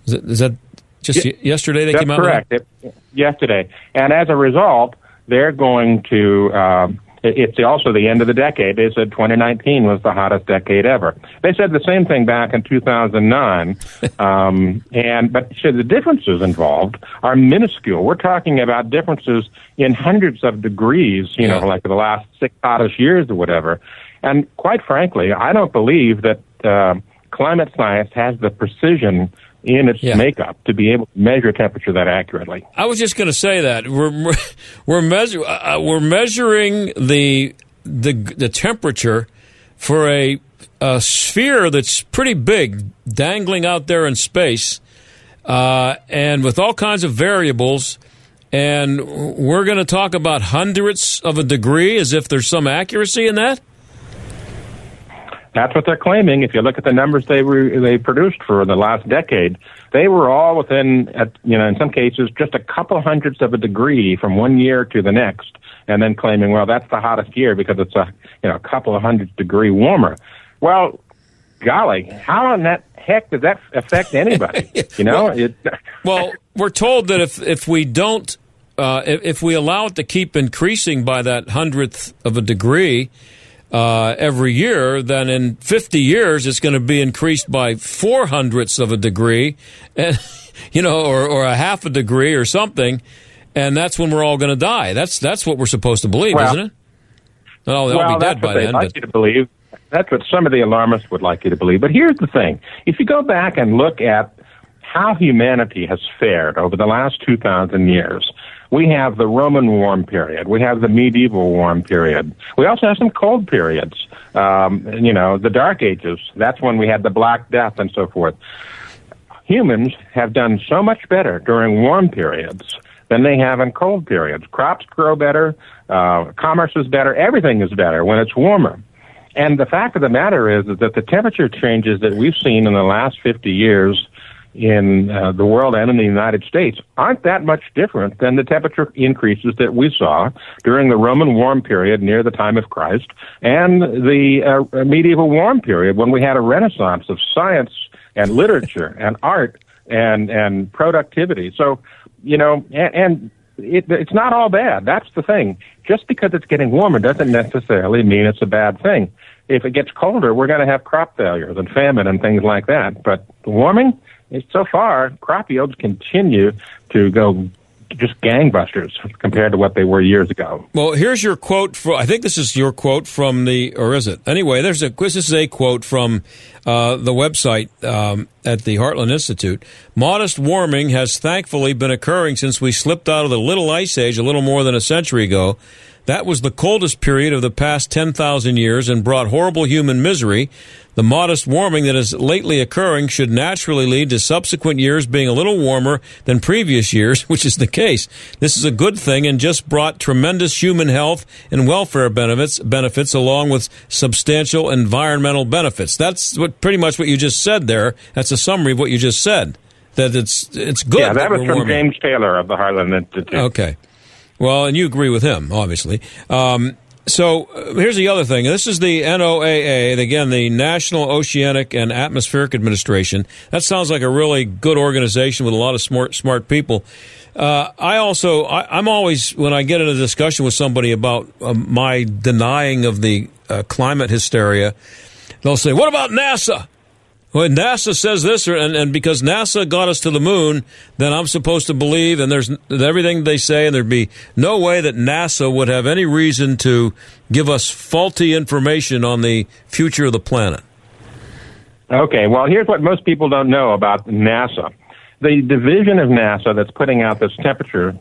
[SPEAKER 1] Is, it, is that just y- yesterday they
[SPEAKER 21] That's
[SPEAKER 1] came out
[SPEAKER 21] correct. It, yesterday, and as a result, they're going to. Um, it's also the end of the decade. They said 2019 was the hottest decade ever. They said the same thing back in 2009, um, and but so the differences involved are minuscule. We're talking about differences in hundreds of degrees. You know, like the last six hottest years or whatever. And quite frankly, I don't believe that uh, climate science has the precision in its makeup to be able to measure temperature that accurately.
[SPEAKER 1] I was just going to say that we're we're measure, uh, we're measuring the the the temperature for a, a sphere that's pretty big, dangling out there in space, uh, and with all kinds of variables. And we're going to talk about hundredths of a degree, as if there's some accuracy in that.
[SPEAKER 21] That's what they're claiming. If you look at the numbers they re- they produced for the last decade, they were all within, at, you know, in some cases, just a couple hundredths of a degree from one year to the next, and then claiming, well, that's the hottest year because it's a, you know, a couple of hundredths degree warmer. Well, golly, how in that heck does that affect anybody? You know,
[SPEAKER 1] well, it, well, we're told that if if we don't, uh, if, if we allow it to keep increasing by that hundredth of a degree uh, every year, then in 50 years it's going to be increased by four hundredths of a degree, and you know, or, or a half a degree or something, and that's when we're all going to die. That's that's what we're supposed to believe,
[SPEAKER 21] Well-
[SPEAKER 1] isn't it? Oh, they'll
[SPEAKER 21] well,
[SPEAKER 1] be dead by then.
[SPEAKER 21] like
[SPEAKER 1] But
[SPEAKER 21] you to believe. That's what some of the alarmists would like you to believe. But here's the thing: if you go back and look at how humanity has fared over the last two thousand years, we have the Roman warm period, we have the medieval warm period, we also have some cold periods. Um, you know, the Dark Ages. That's when we had the Black Death and so forth. Humans have done so much better during warm periods than they have in cold periods. Crops grow better, uh, commerce is better, everything is better when it's warmer. And the fact of the matter is, is that the temperature changes that we've seen in the last 50 years in uh, the world and in the United States aren't that much different than the temperature increases that we saw during the Roman warm period near the time of Christ and the uh, medieval warm period when we had a renaissance of science and literature and art and and productivity. So, you know, and, and it, it's not all bad. That's the thing. Just because it's getting warmer doesn't necessarily mean it's a bad thing. If it gets colder, we're going to have crop failures and famine and things like that. But warming, so far, crop yields continue to go just gangbusters compared to what they were years ago.
[SPEAKER 1] Well, here's your quote. For, I think this is your quote from the, or is it? Anyway, there's a this is a quote from uh, the website um, at the Heartland Institute. Modest warming has thankfully been occurring since we slipped out of the Little Ice Age a little more than a century ago. That was the coldest period of the past 10,000 years and brought horrible human misery. The modest warming that is lately occurring should naturally lead to subsequent years being a little warmer than previous years, which is the case. This is a good thing and just brought tremendous human health and welfare benefits, benefits along with substantial environmental benefits. That's what pretty much what you just said there. That's a summary of what you just said. That it's it's good.
[SPEAKER 21] Yeah, that was from
[SPEAKER 1] warming.
[SPEAKER 21] James Taylor of the Heartland Institute.
[SPEAKER 1] Okay. Well, and you agree with him, obviously. Um, so uh, here's the other thing. This is the NOAA, again, the National Oceanic and Atmospheric Administration. That sounds like a really good organization with a lot of smart, smart people. Uh, I also, I, I'm always, when I get in a discussion with somebody about uh, my denying of the uh, climate hysteria, they'll say, What about NASA? Well, NASA says this, or, and, and because NASA got us to the moon, then I'm supposed to believe, and there's everything they say, and there'd be no way that NASA would have any reason to give us faulty information on the future of the planet.
[SPEAKER 21] Okay, well, here's what most people don't know about NASA. The division of NASA that's putting out this temperature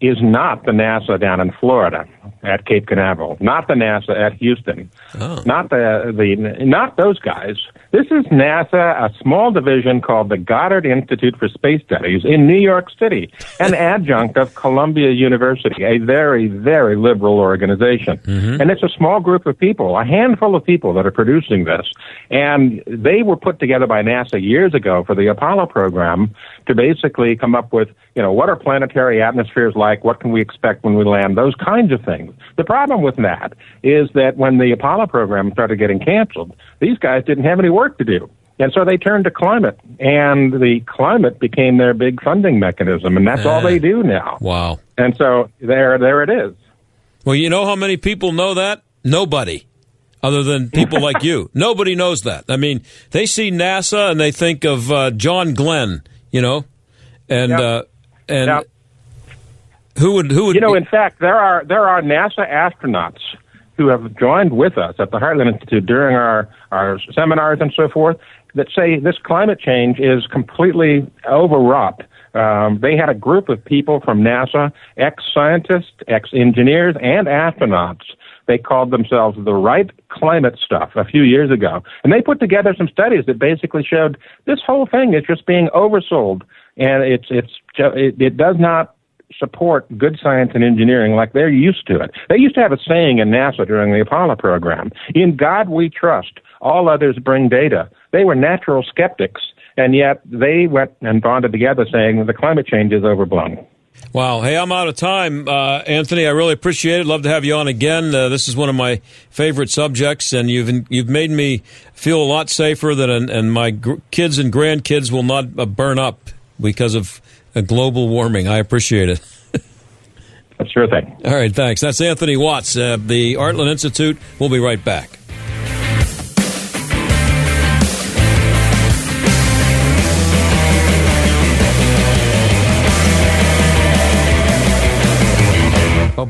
[SPEAKER 21] is not the NASA down in Florida at Cape Canaveral, not the NASA at Houston, oh. not the the not those guys. This is NASA, a small division called the Goddard Institute for Space Studies in New York City, an adjunct of Columbia University, a very very liberal organization, mm-hmm. and it's a small group of people, a handful of people that are producing this, and they were put together by NASA years ago for the Apollo program to basically come up with you know what are planetary atmospheres like, what can we expect when we land, those kinds of things. The problem with that is that when the Apollo program started getting canceled, these guys didn't have any work to do. And so they turned to climate, and the climate became their big funding mechanism, and that's all they do now.
[SPEAKER 1] Wow.
[SPEAKER 21] And so there, there it is.
[SPEAKER 1] Well, you know how many people know that? Nobody. Other than people like you. Nobody knows that. I mean, they see NASA and they think of uh, John Glenn, you know? And, uh, and who would, who would,
[SPEAKER 21] You know, in fact, there are there are NASA astronauts who have joined with us at the Heartland Institute during our our seminars and so forth that say this climate change is completely overwrought. Um, they had a group of people from NASA, ex scientists, ex engineers, and astronauts They called themselves the Right Climate Stuff a few years ago. And they put together some studies that basically showed this whole thing is just being oversold. And it's, it's, it, it does not support good science and engineering like they're used to it. They used to have a saying in NASA during the Apollo program In God we trust, all others bring data. They were natural skeptics, and yet they went and bonded together saying the climate change is overblown.
[SPEAKER 1] Wow. Hey, I'm out of time. Uh, Anthony, I really appreciate it. Love to have you on again. Uh, this is one of my favorite subjects, and you've you've made me feel a lot safer that and, my gr- kids and grandkids will not uh, burn up because of global warming. I appreciate it.
[SPEAKER 21] That's sure thing.
[SPEAKER 1] All right, thanks. That's Anthony Watts, uh, the Heartland Institute. We'll be right back.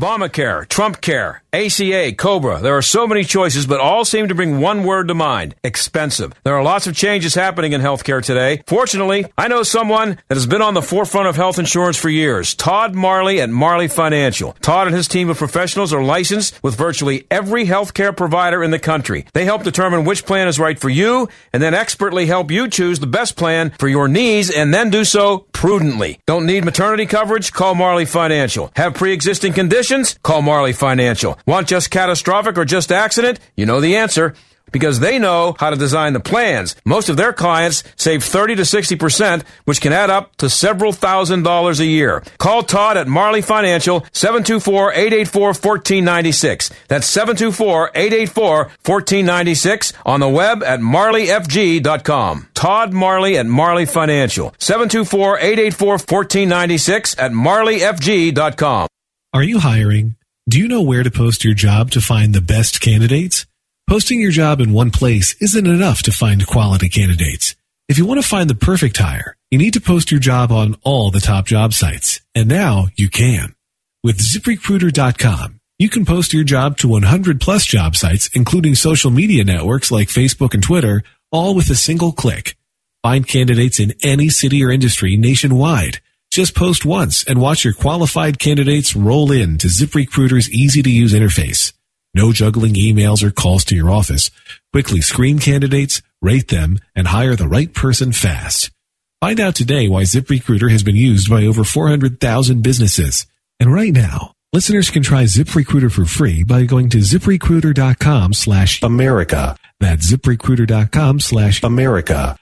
[SPEAKER 1] Obamacare, Trump Care, ACA, Cobra. There are so many choices, but all seem to bring one word to mind expensive. There are lots of changes happening in healthcare today. Fortunately, I know someone that has been on the forefront of health insurance for years Todd Marley at Marley Financial. Todd and his team of professionals are licensed with virtually every healthcare provider in the country. They help determine which plan is right for you and then expertly help you choose the best plan for your needs and then do so prudently. Don't need maternity coverage? Call Marley Financial. Have pre existing conditions? Call Marley Financial. Want just catastrophic or just accident? You know the answer because they know how to design the plans. Most of their clients save 30 to 60%, which can add up to several thousand dollars a year. Call Todd at Marley Financial, 724-884-1496. That's 724-884-1496 on the web at marleyfg.com. Todd Marley at Marley Financial, 724-884-1496 at marleyfg.com.
[SPEAKER 22] Are you hiring? Do you know where to post your job to find the best candidates? Posting your job in one place isn't enough to find quality candidates. If you want to find the perfect hire, you need to post your job on all the top job sites. And now you can. With ziprecruiter.com, you can post your job to 100 plus job sites, including social media networks like Facebook and Twitter, all with a single click. Find candidates in any city or industry nationwide. Just post once and watch your qualified candidates roll in to ZipRecruiter's easy to use interface. No juggling emails or calls to your office. Quickly screen candidates, rate them, and hire the right person fast. Find out today why ZipRecruiter has been used by over 400,000 businesses. And right now, listeners can try ZipRecruiter for free by going to ziprecruiter.com slash America. That's ziprecruiter.com slash America.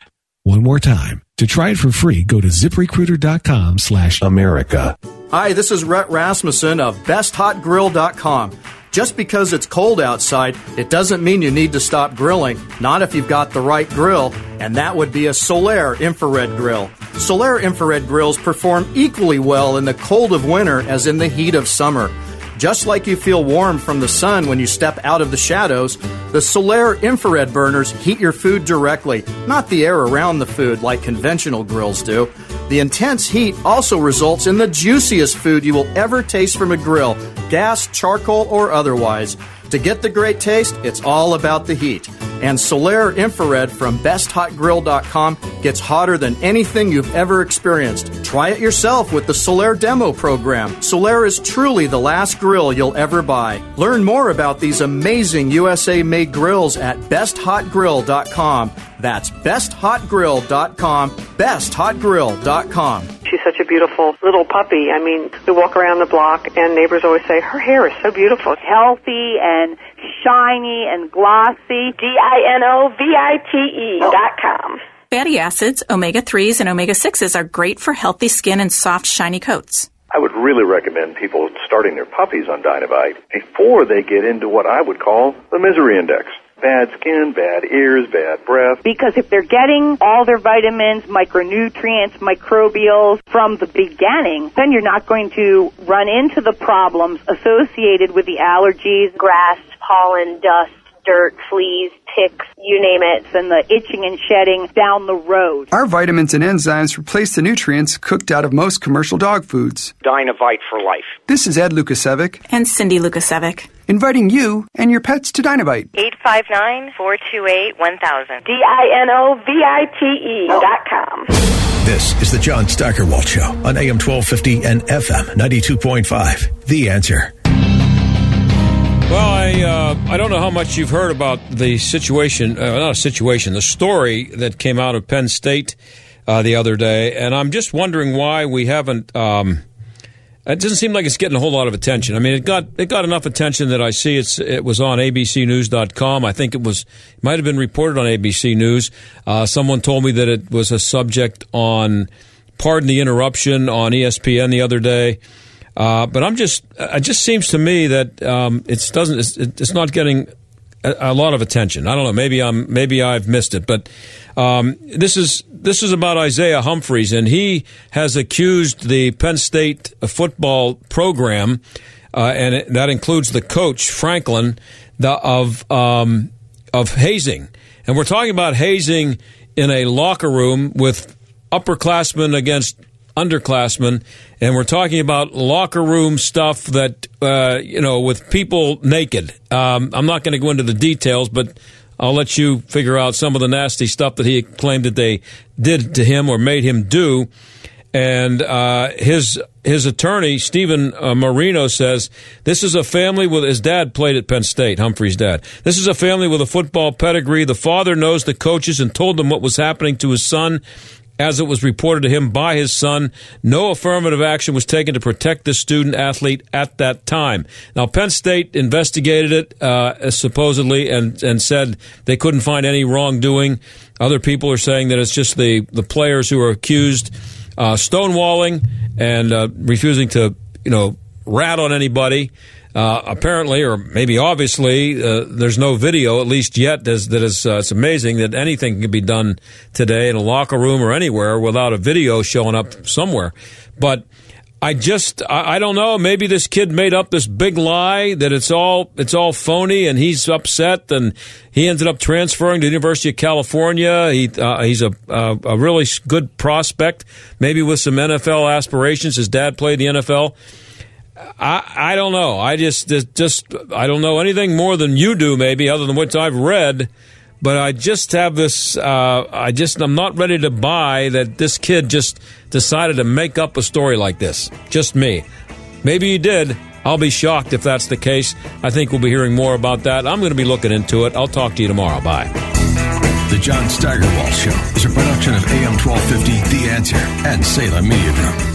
[SPEAKER 22] One more time. To try it for free, go to ziprecruiter.com slash America.
[SPEAKER 23] Hi, this is Rhett Rasmussen of BestHotGrill.com. Just because it's cold outside, it doesn't mean you need to stop grilling. Not if you've got the right grill, and that would be a Solaire infrared grill. Solaire infrared grills perform equally well in the cold of winter as in the heat of summer. Just like you feel warm from the sun when you step out of the shadows, the Solaire infrared burners heat your food directly, not the air around the food like conventional grills do. The intense heat also results in the juiciest food you will ever taste from a grill, gas, charcoal, or otherwise. To get the great taste, it's all about the heat. And Solaire Infrared from BestHotGrill.com gets hotter than anything you've ever experienced. Try it yourself with the Solaire Demo Program. Solaire is truly the last grill you'll ever buy. Learn more about these amazing USA made grills at BestHotGrill.com. That's BestHotGrill.com. BestHotGrill.com.
[SPEAKER 24] She's such a beautiful little puppy. I mean, we walk around the block and neighbors always say, her hair is so beautiful.
[SPEAKER 25] Healthy and shiny and glossy. D-I-N-O-V-I-T-E oh. dot com.
[SPEAKER 26] Fatty acids, omega 3s, and omega 6s are great for healthy skin and soft, shiny coats.
[SPEAKER 27] I would really recommend people starting their puppies on Dinovite before they get into what I would call the misery index. Bad skin, bad ears, bad breath.
[SPEAKER 25] Because if they're getting all their vitamins, micronutrients, microbials from the beginning, then you're not going to run into the problems associated with the allergies,
[SPEAKER 28] grass, pollen, dust, dirt, fleas, ticks, you name it.
[SPEAKER 25] and the itching and shedding down the road.
[SPEAKER 29] Our vitamins and enzymes replace the nutrients cooked out of most commercial dog foods.
[SPEAKER 30] Dinovite for life.
[SPEAKER 29] This is Ed Lukasevic
[SPEAKER 26] And Cindy Lukasevic.
[SPEAKER 29] inviting you and your pets to Dinovite.
[SPEAKER 28] 859-428-1000.
[SPEAKER 25] D-I-N-O-V-I-T-E dot com.
[SPEAKER 3] This is the John Steigerwald Show on AM 1250 and FM 92.5. The answer.
[SPEAKER 1] Well, I uh, I don't know how much you've heard about the situation, uh, not a situation, the story that came out of Penn State uh, the other day, and I'm just wondering why we haven't. Um, it doesn't seem like it's getting a whole lot of attention. I mean, it got it got enough attention that I see it's it was on ABCNews.com. I think it was it might have been reported on ABC News. Uh, someone told me that it was a subject on Pardon the Interruption on ESPN the other day. Uh, but I'm just, it just seems to me that um, doesn't, it's, it's not getting a, a, lot of attention. I don't know. Maybe I'm, maybe I've missed it. But um, this is this is about Isaiah Humphries, and he has accused the Penn State football program, uh, and it, that includes the coach Franklin, the, of um, of hazing. And we're talking about hazing in a locker room with upperclassmen against underclassmen, and we're talking about locker room stuff that uh, you know with people naked. Um, I'm not going to go into the details, but I'll let you figure out some of the nasty stuff that he claimed that they did to him or made him do. And uh, his his attorney Stephen uh, Marino says this is a family with his dad played at Penn State, Humphries' dad. This is a family with a football pedigree. The father knows the coaches and told them what was happening to his son as it was reported to him by his son. No affirmative action was taken to protect the student athlete at that time. Now, Penn State investigated it uh, supposedly and, and said they couldn't find any wrongdoing. Other people are saying that it's just the, the players who are accused uh, stonewalling and uh, refusing to, you know, rat on anybody. Uh, apparently, or maybe obviously, uh, there's no video, at least yet, that is, uh, it's amazing that anything can be done today in a locker room or anywhere without a video showing up somewhere. But I just, I, I don't know. Maybe this kid made up this big lie that it's all, it's all phony, and he's upset, and he ended up transferring to the University of California. He, uh, he's a, a really good prospect, maybe with some NFL aspirations. His dad played the NFL I, I don't know. I just, just I don't know anything more than you do, maybe, other than what I've read. But I just have this. Uh, I just I'm not ready to buy that this kid just decided to make up a story like this. Just me. Maybe he did. I'll be shocked if that's the case. I think we'll be hearing more about that. I'm going to be looking into it. I'll talk to you tomorrow. Bye.
[SPEAKER 3] The John Steigerwald Show is a production of AM 1250 The Answer and Salem Media Group.